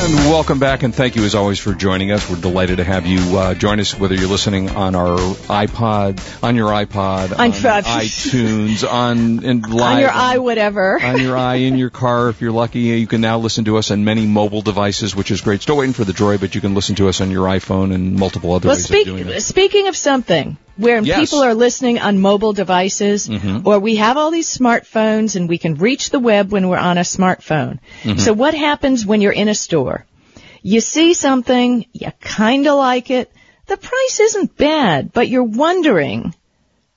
And welcome back, and thank you as always for joining us. We're delighted to have you uh, join us, whether you're listening on our iPod, on your iPod, on, On- iTunes, on in live, On your eye, whatever. on your eye, in your car. If you're lucky, you can now listen to us on many mobile devices, which is great. Still waiting for the Droid, but you can listen to us on your iPhone and multiple other Well, ways speak, of doing it. speaking of something where Yes. people are listening on mobile devices, Mhm. or we have all these smartphones and we can reach the web when we're on a smartphone. Mhm. So what happens when you're in a store? You see something, you kinda like it, the price isn't bad, but you're wondering,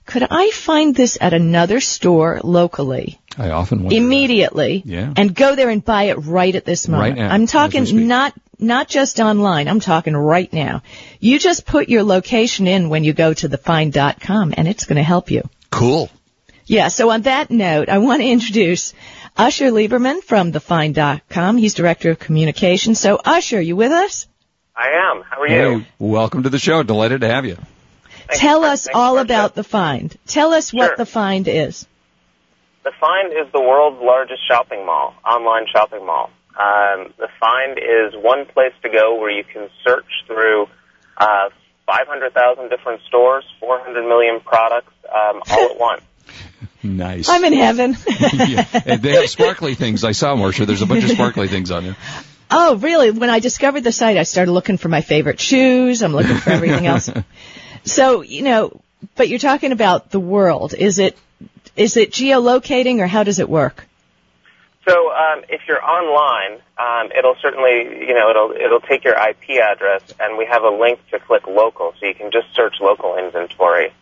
could I find this at another store locally? I often wonder. immediately Yeah. and go there and buy it right at this moment. Right now, I'm talking not not just online. I'm talking right now. You just put your location in when you go to thefind.com and it's going to help you. Cool. Yeah, so on that note, I want to introduce Usher Lieberman from thefind.com. He's director of communications. So Usher, you with us? I am. How are you? Hey, welcome to the show. Delighted to have you. Thanks, Tell Mark. us Thanks, all about the Find. Tell us what the Find is. The Find is the world's largest shopping mall, online shopping mall. Um, the Find is one place to go where you can search through uh, 500,000 different stores, 400 million products, um, all at once. Nice. I'm in heaven. yeah. And they have sparkly things. I saw Marcia. There's a bunch of sparkly things on there. Oh, really? When I discovered the site, I started looking for my favorite shoes. I'm looking for everything else. So, you know, but you're talking about the world. Is it, is it geolocating or how does it work? So um, if you're online, um, it'll certainly, you know, it'll it'll take your IP address, and we have a link to click local, so you can just search local inventory.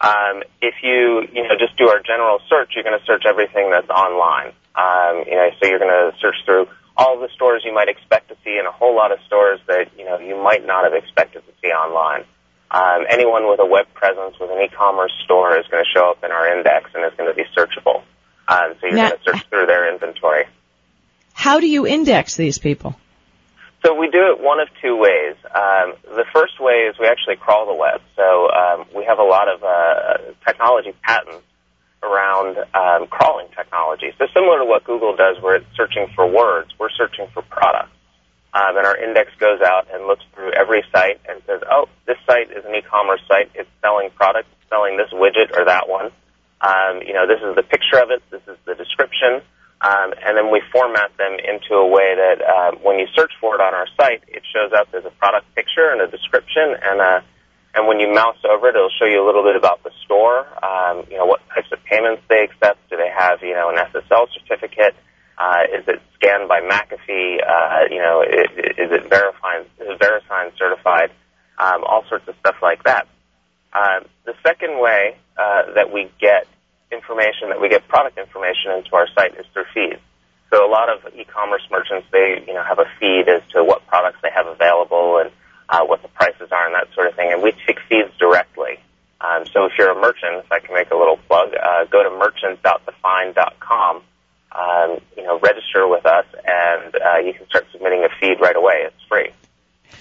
Um, if you, you know, just do our general search, you're going to search everything that's online. Um, you know, so you're going to search through all the stores you might expect to see, and a whole lot of stores that you know you might not have expected to see online. Um, anyone with a web presence with an e-commerce store is going to show up in our index and is going to be searchable. Um, so you're Now- going to search through their inventory. How do you index these people? So we do it one of two ways. Um, the first way is we actually crawl the web. So um, we have a lot of uh, technology patents around um, crawling technology. So similar to what Google does, where it's searching for words, we're searching for products. Um, and our index goes out and looks through every site and says, "Oh, this site is an e-commerce site. It's selling products, it's selling this widget or that one. Um, you know, this is the picture of it. This is the description." Um, and then we format them into a way that uh, when you search for it on our site, it shows up as a product picture and a description, and a, and when you mouse over it, it'll show you a little bit about the store. Um, you know, what types of payments they accept. Do they have you know an SSL certificate? Uh, is it scanned by McAfee? Uh, you know, is, is it verified, is VeriSign certified? Um, all sorts of stuff like that. Um, the second way uh, that we get information, that we get product information into our site is through feeds. So a lot of e-commerce merchants, they you know have a feed as to what products they have available and uh, what the prices are and that sort of thing, and we take feeds directly. Um, so if you're a merchant, if I can make a little plug, uh, go to merchant.thefind.com. Um, you know, register with us, and uh, you can start submitting a feed right away. It's free.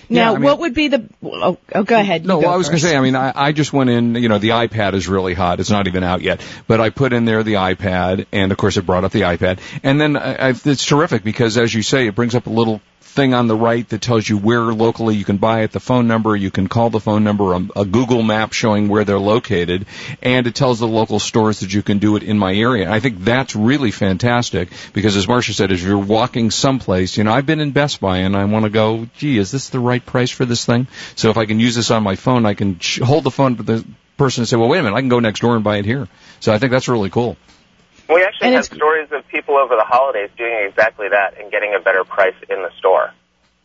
Now, I mean- what would be the, oh, oh go ahead. No, go well, I was going to say, I mean, I, I just went in, you know, the iPad is really hot. It's not even out yet. But I put in there the iPad, and of course it brought up the iPad. And then I, I, it's terrific because, as you say, it brings up a little thing on the right that tells you where locally you can buy it, the phone number, you can call the phone number, a, a Google map showing where they're located, and it tells the local stores that you can do it in my area. I think that's really fantastic because, as Marcia said, as you're walking someplace, you know, I've been in Best Buy and I want to go, gee, is this the right price for this thing? So if I can use this on my phone, I can hold the phone to the person and say, well, wait a minute, I can go next door and buy it here. So I think that's really cool. We actually And have stories of people over the holidays doing exactly that and getting a better price in the store.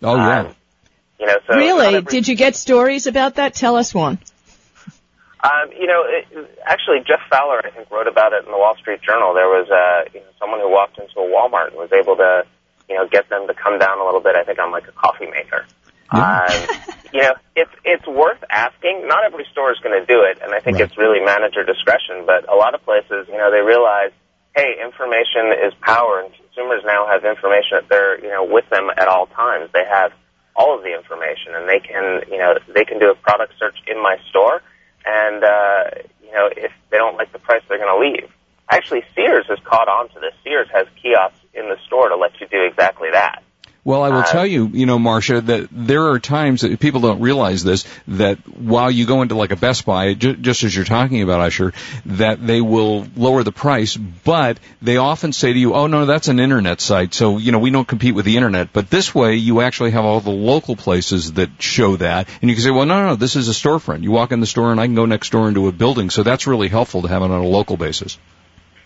Oh yeah. Um, you know, so really? every- Did you get stories about that? Tell us one. Um, you know, it, actually, Jeff Fowler, I think, wrote about it in the Wall Street Journal. There was uh, you know, someone who walked into a Walmart and was able to, you know, get them to come down a little bit. I think on like a coffee maker. Yeah. Um, you know, it's it's worth asking. Not every store is going to do it, and I think Right. it's really manager discretion. But a lot of places, you know, they realize, hey, information is power, and consumers now have information that they're, you know, with them at all times. They have all of the information, and they can, you know, they can do a product search in my store, and uh, you know, if they don't like the price, they're going to leave. Actually, Sears has caught on to this. Sears has kiosks in the store to let you do exactly that. Well, I will Uh, tell you, you know, Marcia, that there are times that people don't realize this, that while you go into like a Best Buy, ju- just as you're talking about, Usher, that they will lower the price, but they often say to you, oh no, that's an internet site, so, you know, we don't compete with the internet. But this way, you actually have all the local places that show that, and you can say, well, no, no, no, this is a storefront. You walk in the store and I can go next door into a building, so that's really helpful to have it on a local basis.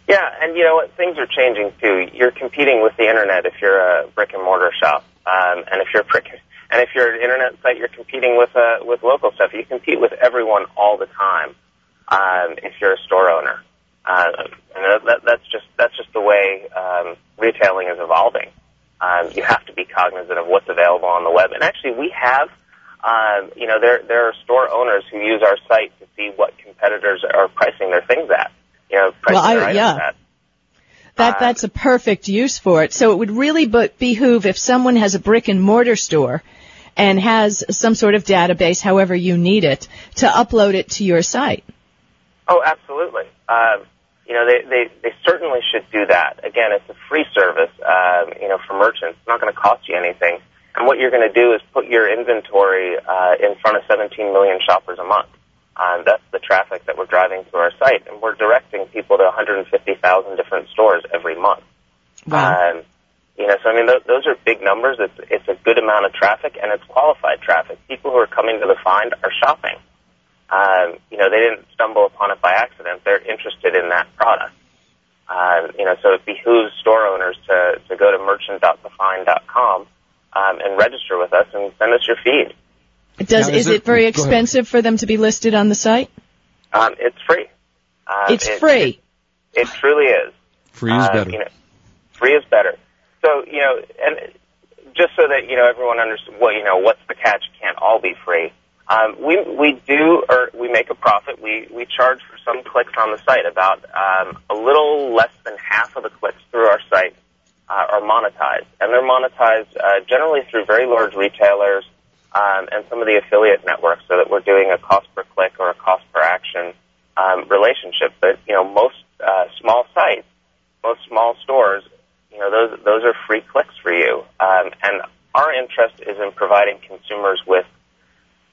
Yeah, and you know what? Things are changing too. You're competing with the internet if you're a brick and mortar shop, um, and if you're a brick, and if you're an internet site, you're competing with uh, with local stuff. You compete with everyone all the time. Um, if you're a store owner, uh, and that, that, that's just that's just the way um, retailing is evolving. Um, you have to be cognizant of what's available on the web, and actually, we have. Um, you know, there there are store owners who use our site to see what competitors are pricing their things at. You know, Well, I- yeah. at. That Uh, that's a perfect use for it. So it would really be- behoove if someone has a brick and mortar store and has some sort of database, however you need it, to upload it to your site. Oh, absolutely. Um, you know, they, they, they certainly should do that. Again, it's a free service, um, you know, for merchants. It's not going to cost you anything. And what you're going to do is put your inventory uh, in front of 17 million shoppers a month. Um, that's the traffic that we're driving to our site, and we're directing people to 150,000 different stores every month. Um, you know, so I mean, th- those are big numbers. It's it's a good amount of traffic, and it's qualified traffic. People who are coming to the find are shopping. Um, you know, they didn't stumble upon it by accident. They're interested in that product. Um, you know, so it behooves store owners to to go to merchant.thefind.com um, and register with us and send us your feed. Does Now, is is it, it- very go ahead. expensive for them to be listed on the site? Um, it's free. Uh, It's it- free. It, it truly is. Free is Uh, better. You know, free is better. So you know, and just so that you know, everyone understands. Well, you know, what's the catch? It can't all be free. Um, we we do or we make a profit. We we charge for some clicks on the site. About um, a little less than half of the clicks through our site uh, are monetized, and they're monetized uh, generally through very large retailers um, and some of the affiliate networks, so that we're doing a cost per click or a cost per action um, relationship. But you know, most uh, small sites, most small stores, you know, those those are free clicks for you. Um, and our interest is in providing consumers with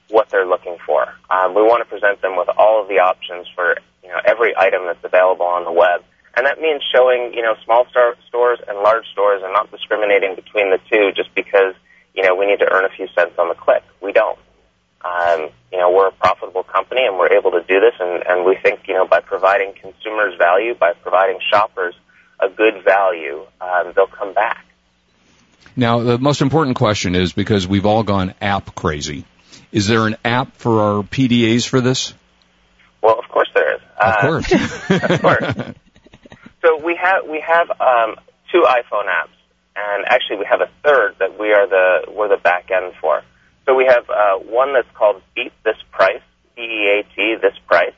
what they're looking for. Um, we want to present them with all of the options for you know every item that's available on the web, and that means showing you know small stores and large stores and not discriminating between the two just because you know we need to earn a few cents on the click. We don't. Um, you know, we're a profitable company and we're able to do this, and, and we think you know by providing consumers value, by providing shoppers a good value, um, they'll come back. Now, the most important question is because we've all gone app crazy. Is there an app for our PDAs for this? Well, of course there is. Of Uh, course. of course. So we have we have um, two iPhone apps, and actually we have a third that we are the we're the back end for. So we have uh, one that's called Beat This Price, B E A T This Price,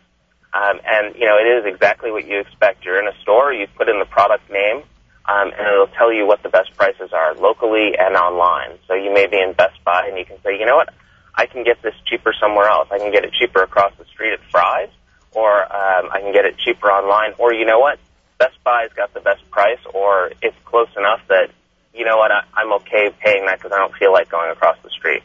um, and you know it is exactly what you expect. You're in a store, you put in the product name, um, and it'll tell you what the best prices are locally and online. So you may be in Best Buy, and you can say, you know what, I can get this cheaper somewhere else. I can get it cheaper across the street at Fry's, or um, I can get it cheaper online, or you know what, Best Buy's got the best price, or it's close enough that you know what, I, I'm okay paying that because I don't feel like going across the street.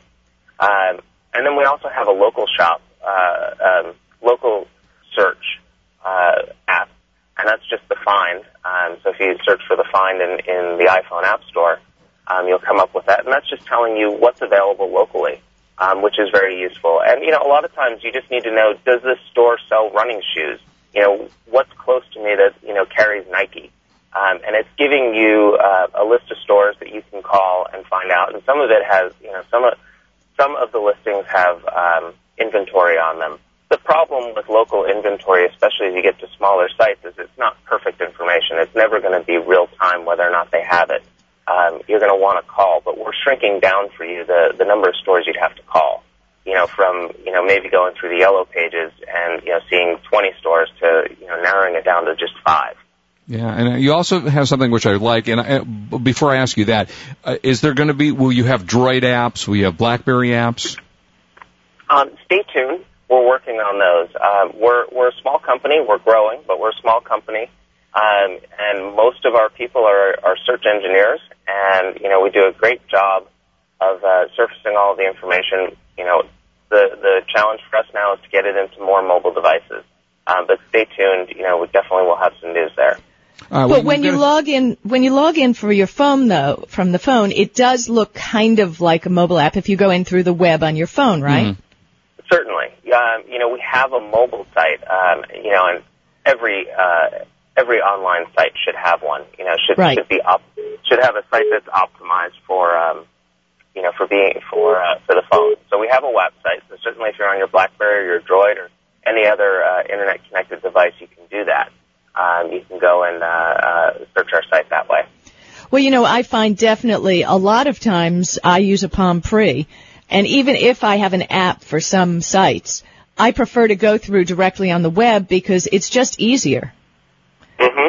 Um, and then we also have a local shop, uh, um, local search uh, app, and that's just the Find. Um, so if you search for the Find in, in the iPhone App Store, um, you'll come up with that, and that's just telling you what's available locally, um, which is very useful. And you know, a lot of times you just need to know: does this store sell running shoes? You know, what's close to me that you know carries Nike? Um, and it's giving you uh, a list of stores that you can call and find out. And some of it has, you know, some of some of the listings have um, inventory on them. The problem with local inventory, especially as you get to smaller sites, is it's not perfect information. It's never going to be real time whether or not they have it. Um, you're going to want to call, but we're shrinking down for you the the number of stores you'd have to call. You know, from you know maybe going through the yellow pages and you know seeing 20 stores to you know narrowing it down to just five. Yeah, and you also have something which I like. And I, before I ask you that, uh, is there going to be? Will you have Droid apps? Will you have BlackBerry apps? Um, stay tuned. We're working on those. Um, we're we're a small company. We're growing, but we're a small company, um, and most of our people are are search engineers. And you know, we do a great job of uh, surfacing all the information. You know, the the challenge for us now is to get it into more mobile devices. Um, but stay tuned. You know, we definitely will have some news there. Uh, But when you log in, when you log in for your phone though, from the phone, it does look kind of like a mobile app if you go in through the web on your phone, right? Certainly. Um, you know, we have a mobile site. Um, you know, and every uh, every online site should have one. You know, should Right. should be up should have a site that's optimized for um, you know for being for uh, for the phone. So we have a website. So certainly, if you're on your BlackBerry or your Droid or any other uh, internet connected device, you can do that. Um, you can go and uh, uh, search our site that way. Well, you know, I find definitely a lot of times I use a Palm Pre, and even if I have an app for some sites, I prefer to go through directly on the web because it's just easier. hmm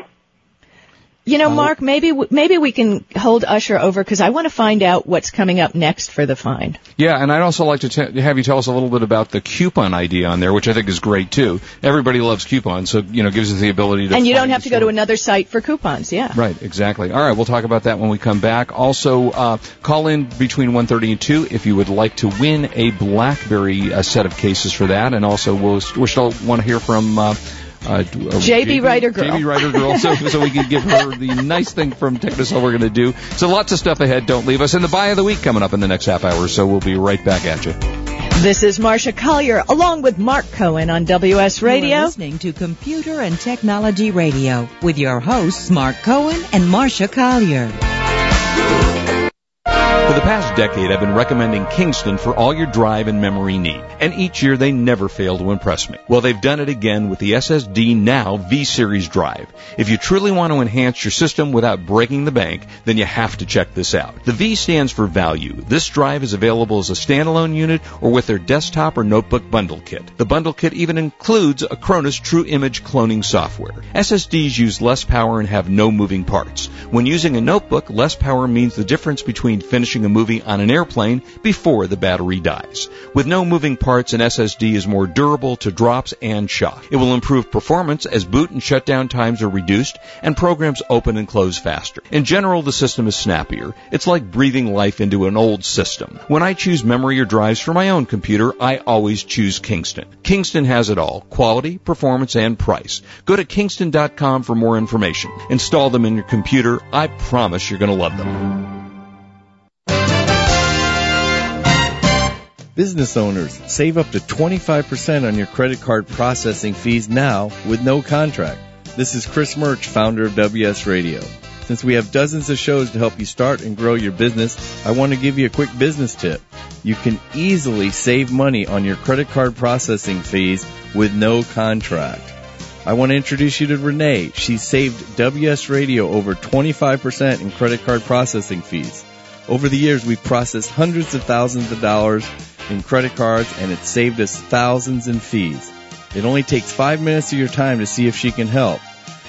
You know, Mark, maybe maybe we can hold Usher over because I want to find out what's coming up next for the find. Yeah, and I'd also like to t- have you tell us a little bit about the coupon idea on there, which I think is great too. Everybody loves coupons, so you know, gives us the ability to. And you don't have to go to another site for coupons. Yeah. Right, exactly. All right, we'll talk about that when we come back. Also, uh, call in between 1.30 and 2 if you would like to win a BlackBerry uh, set of cases for that. And also, we'll, we still want to hear from... Uh, uh, JB Writer Girl. JB Writer Girl, so, so we can give her the nice thing from Technosol we're going to do. So lots of stuff ahead. Don't leave us. And the buy of the week coming up in the next half hour. So we'll be right back at you. This is Marcia Collier along with Mark Cohen on WS You are Radio. listening to Computer and Technology Radio with your hosts Mark Cohen and Marcia Collier. Past decade, I've been recommending Kingston for all your drive and memory need, and each year they never fail to impress me. Well, they've done it again with the SSD Now V-Series drive. If you truly want to enhance your system without breaking the bank, then you have to check this out. The V stands for value. This drive is available as a standalone unit or with their desktop or notebook bundle kit. The bundle kit even includes Acronis True Image cloning software. SSDs use less power and have no moving parts. When using a notebook, less power means the difference between finishing a movie on an airplane before the battery dies. With no moving parts, an SSD is more durable to drops and shock. It will improve performance as boot and shutdown times are reduced and programs open and close faster. In general, the system is snappier. It's like breathing life into an old system. When I choose memory or drives for my own computer, I always choose Kingston. Kingston has it all. Quality, performance, and price. Go to kingston.com for more information. Install them in your computer. I promise you're going to love them. Business owners, save up to 25% on your credit card processing fees now with no contract. This is Chris Murch, founder of WS Radio. Since we have dozens of shows to help you start and grow your business, I want to give you a quick business tip. You can easily save money on your credit card processing fees with no contract. I want to introduce you to Renee. She saved WS Radio over 25% in credit card processing fees. Over the years, we've processed hundreds of thousands of dollars in credit cards and it saved us thousands in fees. It only takes five minutes of your time to see if she can help.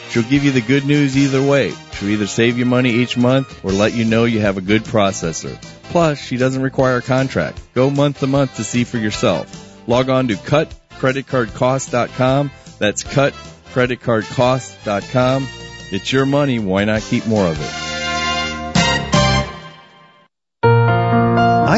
She'll give you the good news either way. She'll either save you money each month or let you know you have a good processor. Plus, she doesn't require a contract. Go month to month to see for yourself. Log on to cutcreditcardcost.com. That's cutcreditcardcost.com. It's your money. Why not keep more of it?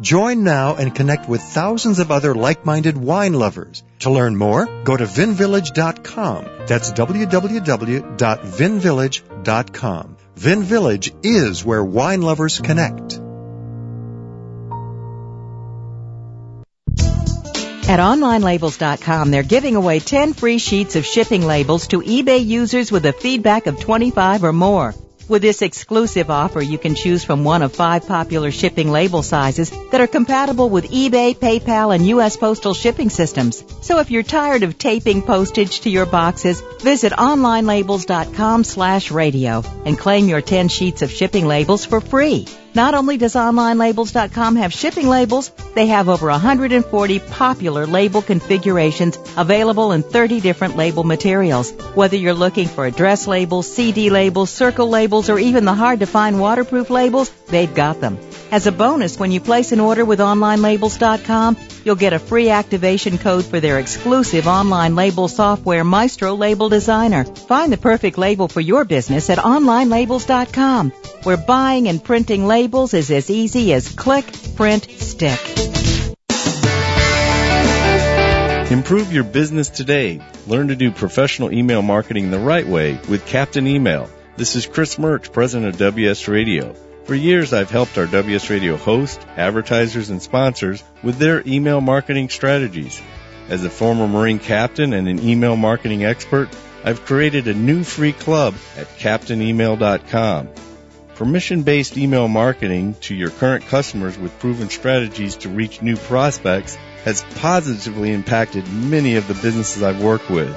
Join now and connect with thousands of other like-minded wine lovers. To learn more, go to vinvillage.com. That's www.vinvillage.com. Vin Village is where wine lovers connect. At OnlineLabels.com, they're giving away 10 free sheets of shipping labels to eBay users with a feedback of 25 or more. With this exclusive offer, you can choose from one of five popular shipping label sizes that are compatible with eBay, PayPal, and U.S. postal shipping systems. So if you're tired of taping postage to your boxes, visit onlinelabels.com slash radio and claim your 10 sheets of shipping labels for free. Not only does OnlineLabels.com have shipping labels, they have over 140 popular label configurations available in 30 different label materials. Whether you're looking for address labels, CD labels, circle labels, or even the hard to find waterproof labels, they've got them. As a bonus, when you place an order with OnlineLabels.com, you'll get a free activation code for their exclusive online label software, Maestro Label Designer. Find the perfect label for your business at OnlineLabels.com, where buying and printing labels is as easy as click, print, stick. Improve your business today. Learn to do professional email marketing the right way with Captain Email. This is Chris Murch, president of WS Radio. For years, I've helped our WS Radio hosts, advertisers, and sponsors with their email marketing strategies. As a former Marine captain and an email marketing expert, I've created a new free club at CaptainEmail.com. Permission-based email marketing to your current customers with proven strategies to reach new prospects has positively impacted many of the businesses I've worked with.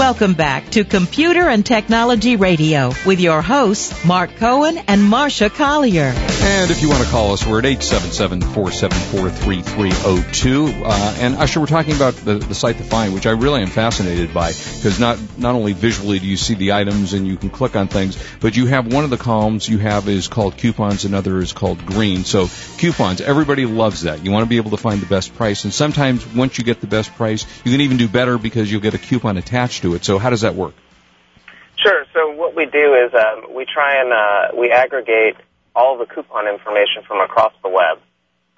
Welcome back to Computer and Technology Radio with your hosts, Mark Cohen and Marcia Collier. And if you want to call us, we're at 877-474-3302. Uh, and Usher, we're talking about the, the site to find, which I really am fascinated by, because not, not only visually do you see the items and you can click on things, but you have one of the columns you have is called coupons, another is called green. So coupons, everybody loves that. You want to be able to find the best price, and sometimes once you get the best price, you can even do better because you'll get a coupon attached to it. So how does that work? Sure. So what we do is um, we try and uh, we aggregate all the coupon information from across the web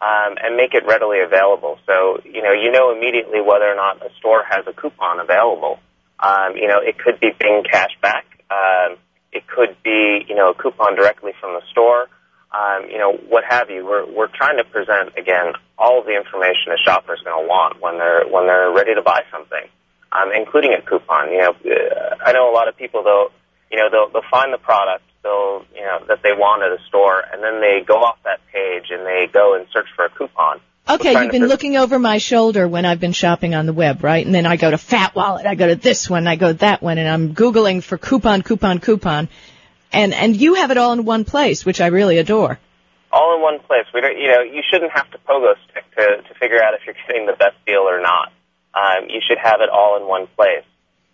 um, and make it readily available. So you know you know immediately whether or not a store has a coupon available. Um, you know it could be Bing Cashback. Um, it could be you know a coupon directly from the store. Um, you know what have you. We're we're trying to present again all of the information a shopper is going to want when they're when they're ready to buy something um, including a coupon. You know, uh, I know a lot of people though, you know, they'll they'll find the product they'll you know that they want at a store, and then they go off that page and they go and search for a coupon. Okay, you've been looking over my shoulder when I've been shopping on the web, right? And then I go to Fat Wallet, I go to this one, I go to that one, and I'm googling for coupon, coupon, coupon, and and you have it all in one place, which I really adore. All in one place. We don't, you know, you shouldn't have to pogo stick to to figure out if you're getting the best deal or not um, you should have it all in one place.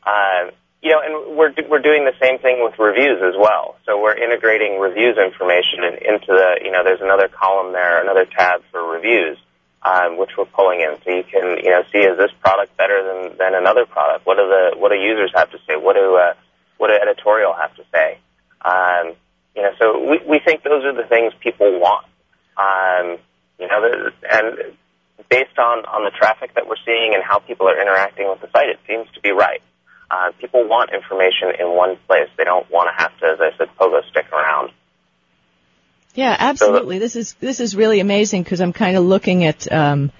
Um, you know, and we're we're doing the same thing with reviews as well. So we're integrating reviews information in, into the you know there's another column there, another tab for reviews, um, which we're pulling in, so you can you know see is this product better than than another product? What do the what do users have to say? What do uh, what do editorial have to say? Um, you know, so we we think those are the things people want. Um, you know, and based on, on the traffic that we're seeing and how people are interacting with the site, it seems to be right. Uh, people want information in one place. They don't want to have to, as I said, pogo stick around. Yeah, absolutely. So, this is this is really amazing because I'm kind of looking at um,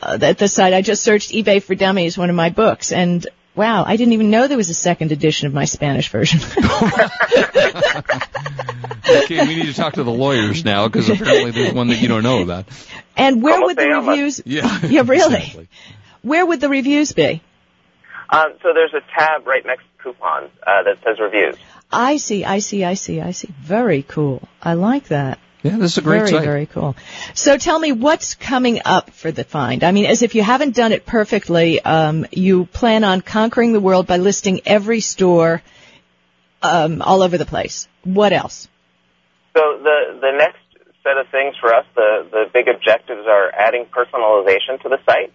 uh, at the site. I just searched eBay for Dummies, one of my books, and wow, I didn't even know there was a second edition of my Spanish version. okay, we need to talk to the lawyers now because apparently there's one that you don't know about. And where would the reviews? Yeah, yeah, really. Exactly. Where would the reviews be? Um, so there's a tab right next to coupons uh, that says reviews. I see, I see, I see, I see. Very cool. I like that. Yeah, this is a great very, site. very cool. So tell me what's coming up for the find. I mean, as if you haven't done it perfectly, um, you plan on conquering the world by listing every store um, all over the place. What else? So the the next set of things for us, the the big objectives are adding personalization to the site,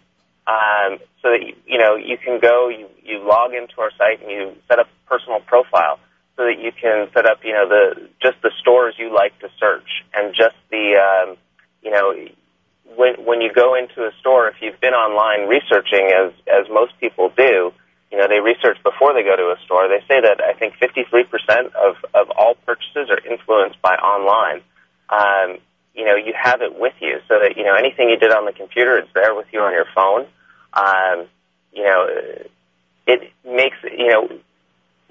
um, so that you, you know you can go, you you log into our site and you set up a personal profile, so that you can set up you know the just the stores you like to search and just the um, you know when when you go into a store, if you've been online researching as as most people do, you know they research before they go to a store. They say that I think 53% of of all purchases are influenced by online. Um, you know, you have it with you so that you know anything you did on the computer, it's there with you on your phone. Um, you know, it makes you know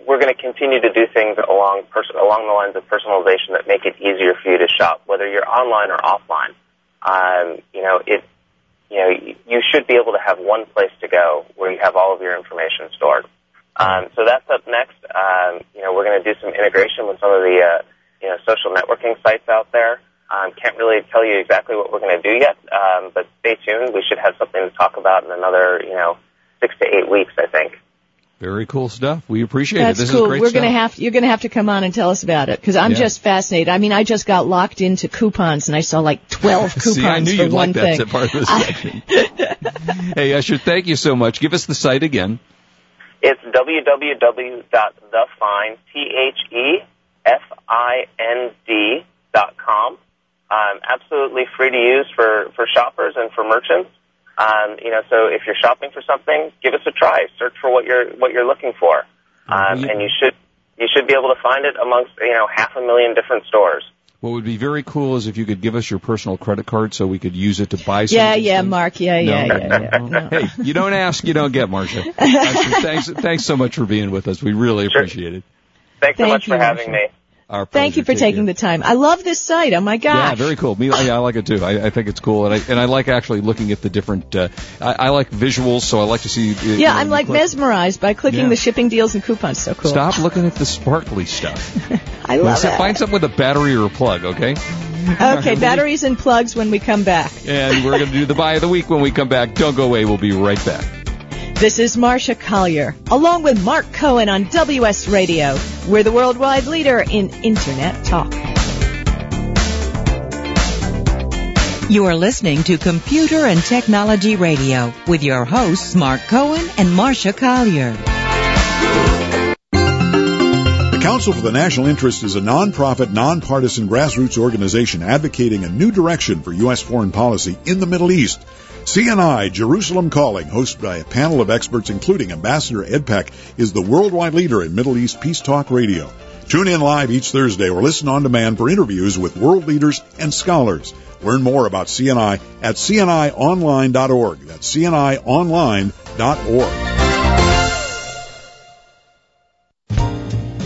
we're going to continue to do things along pers- along the lines of personalization that make it easier for you to shop, whether you're online or offline. Um, you know, it you know you should be able to have one place to go where you have all of your information stored. Um, so that's up next. Um, you know, we're going to do some integration with some of the uh, you know social networking sites out there. Um, can't really tell you exactly what we're going to do yet, um, but stay tuned. We should have something to talk about in another you know six to eight weeks, I think. Very cool stuff. We appreciate That's it. This cool. is great We're stuff. gonna have you're gonna have to come on and tell us about it because I'm Yeah. just fascinated. I mean, I just got locked into coupons and I saw like 12 coupons See, I knew for you'd one like thing. that part of the section. hey, Usher, thank you so much. Give us the site again. It's www.thefind, T-H-E-F-I-N-D dot com. Um, absolutely free to use for, for shoppers and for merchants. Um, you know, so if you're shopping for something, give us a try. Search for what you're what you're looking for, um, and you should you should be able to find it amongst you know half a million different stores. What would be very cool is if you could give us your personal credit card so we could use it to buy some. Yeah, yeah, things. Mark. Yeah, yeah, No. yeah, yeah. No. Hey, you don't ask, you don't get, Marcia. Usher, thanks, thanks so much for being with us. We really appreciate it. Thanks so Thank much you, for having Marshall. me. Our Thank you for taking the time. I love this site. Oh my gosh. Yeah, very cool. Me, yeah, I like it too. I, I think it's cool, and I and I like actually looking at the different. Uh, I, I like visuals, so I like to see. uh, you Yeah, know, I'm like click- mesmerized by clicking Yeah. the shipping deals and coupons. So cool. Stop looking at the sparkly stuff. I love it. Find something with a battery or a plug, okay? Okay, batteries and plugs when we come back. And we're going to do the buy of the week when we come back. Don't go away. We'll be right back. This is Marcia Collier, along with Mark Cohen on WS Radio. We're the worldwide leader in Internet talk. You are listening to Computer and Technology Radio with your hosts Mark Cohen and Marcia Collier. The Council for the National Interest is a nonprofit, nonpartisan grassroots organization advocating a new direction for U.S. foreign policy in the Middle East. CNI Jerusalem Calling, hosted by a panel of experts including Ambassador Ed Peck, is the worldwide leader in Middle East Peace Talk Radio. Tune in live each Thursday or listen on demand for interviews with world leaders and scholars. Learn more about CNI at cnionline.org. That's cnionline.org.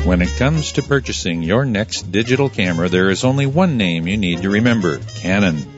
When it comes to purchasing your next digital camera, there is only one name you need to remember Canon.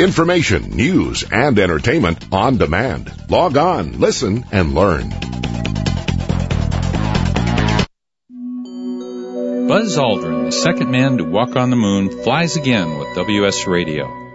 Information, news, and entertainment on demand. Log on, listen, and learn. Buzz Aldrin, the second man to walk on the moon, flies again with WS Radio.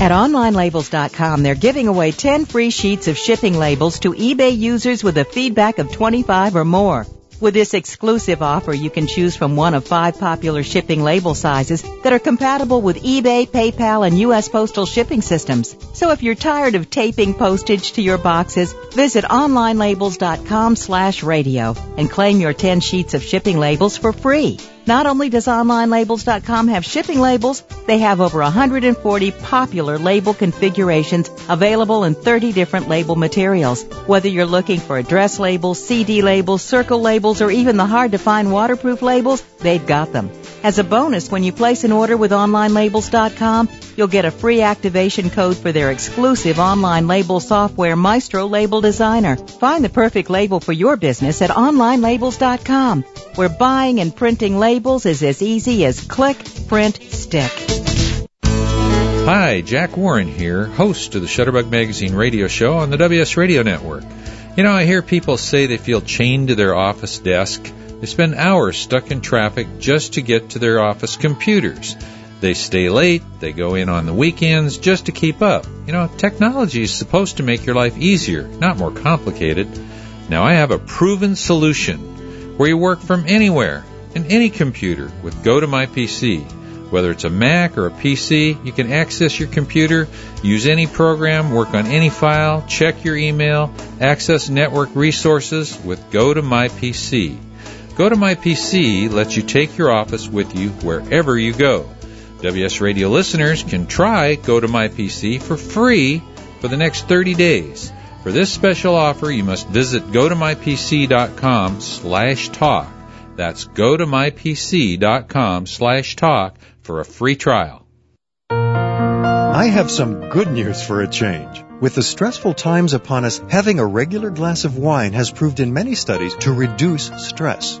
At OnlineLabels.com, they're giving away 10 free sheets of shipping labels to eBay users with a feedback of 25 or more. With this exclusive offer, you can choose from one of five popular shipping label sizes that are compatible with eBay, PayPal, and U.S. postal shipping systems. So if you're tired of taping postage to your boxes, visit onlinelabels.com slash radio and claim your 10 sheets of shipping labels for free. Not only does OnlineLabels.com have shipping labels, they have over 140 popular label configurations available in 30 different label materials. Whether you're looking for address labels, CD labels, circle labels, or even the hard to find waterproof labels, they've got them. As a bonus, when you place an order with OnlineLabels.com, you'll get a free activation code for their exclusive online label software, Maestro Label Designer. Find the perfect label for your business at OnlineLabels.com, where buying and printing labels is as easy as click, print, stick. Hi, Jack Warren here, host of the Shutterbug Magazine radio show on the WS Radio Network. You know, I hear people say they feel chained to their office desk. They spend hours stuck in traffic just to get to their office computers. They stay late, they go in on the weekends just to keep up. You know, technology is supposed to make your life easier, not more complicated. Now I have a proven solution where you work from anywhere and any computer with GoToMyPC. Whether it's a Mac or a PC, you can access your computer, use any program, work on any file, check your email, access network resources with GoToMyPC. GoToMyPC lets you take your office with you wherever you go. WS Radio listeners can try go to GoToMyPC for free for the next 30 days. For this special offer, you must visit gotomypc.com slash talk. That's gotomypc.com slash talk for a free trial. I have some good news for a change. With the stressful times upon us, having a regular glass of wine has proved in many studies to reduce stress.